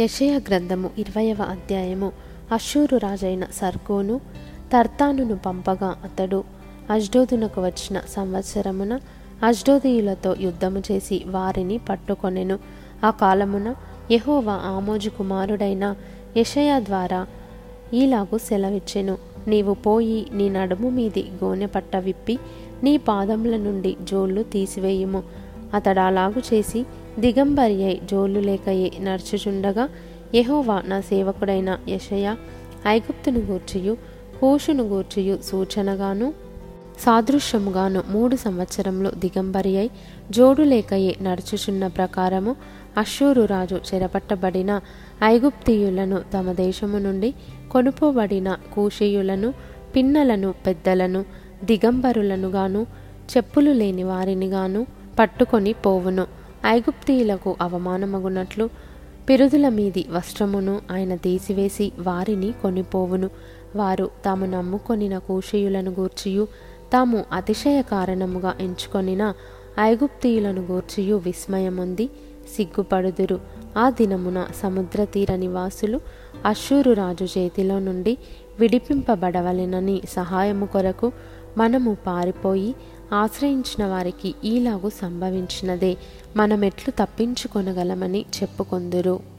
యషయ గ్రంథము ఇరవయవ అధ్యాయము. అశూరు రాజైన సర్గోను తర్తానును పంపగా అతడు అజ్డోదునకు వచ్చిన సంవత్సరమున అజ్డోదీయులతో యుద్ధము చేసి వారిని పట్టుకొనెను. ఆ కాలమున యహోవా ఆమోజు కుమారుడైన యషయ ద్వారా ఈలాగు సెలవిచ్చెను. నీవు పోయి నీ నడుము మీది గోనె పట్ట విప్పి నీ పాదముల నుండి జోళ్ళు తీసివేయుము. అతడు అలాగు చేసి దిగంబరి అయి జోళ్ళు లేకయే నడుచుచుండగా యహోవా నా సేవకుడైన యషయ ఐగుప్తును గూర్చియు కూషును గూర్చియు సూచనగాను సాదృశ్యముగాను మూడు సంవత్సరములు దిగంబరి అయి జోడు లేకయే నడుచుచున్న ప్రకారము అశ్షూరు రాజు చెరపట్టబడిన ఐగుప్తీయులను తమ దేశము నుండి కొనుపోబడిన కూషీయులను పిన్నలను పెద్దలను దిగంబరులను గాను చెప్పులు లేని వారిని గాను పట్టుకొని పోవును. ఐగుప్తీయులకు అవమానమగునట్లు పిరుదుల మీది వస్త్రమును ఆయన తీసివేసి వారిని కొనిపోవును. వారు తాము నమ్ముకొనిన కూషీయులను గూర్చియు తాము అతిశయ కారణముగా ఎంచుకొనిన ఐగుప్తీయులను గూర్చియు విస్మయముంది సిగ్గుపడుదురు. ఆ దినమున సముద్ర తీర నివాసులు అశ్షూరు రాజు చేతిలో నుండి విడిపింపబడవలెనని సహాయము కొరకు మనము పారిపోయి ఆశ్రయించిన వారికి ఈలాగు సంభవించినదే. మనమెట్లు తప్పించుకొనగలమని చెప్పుకొందురు.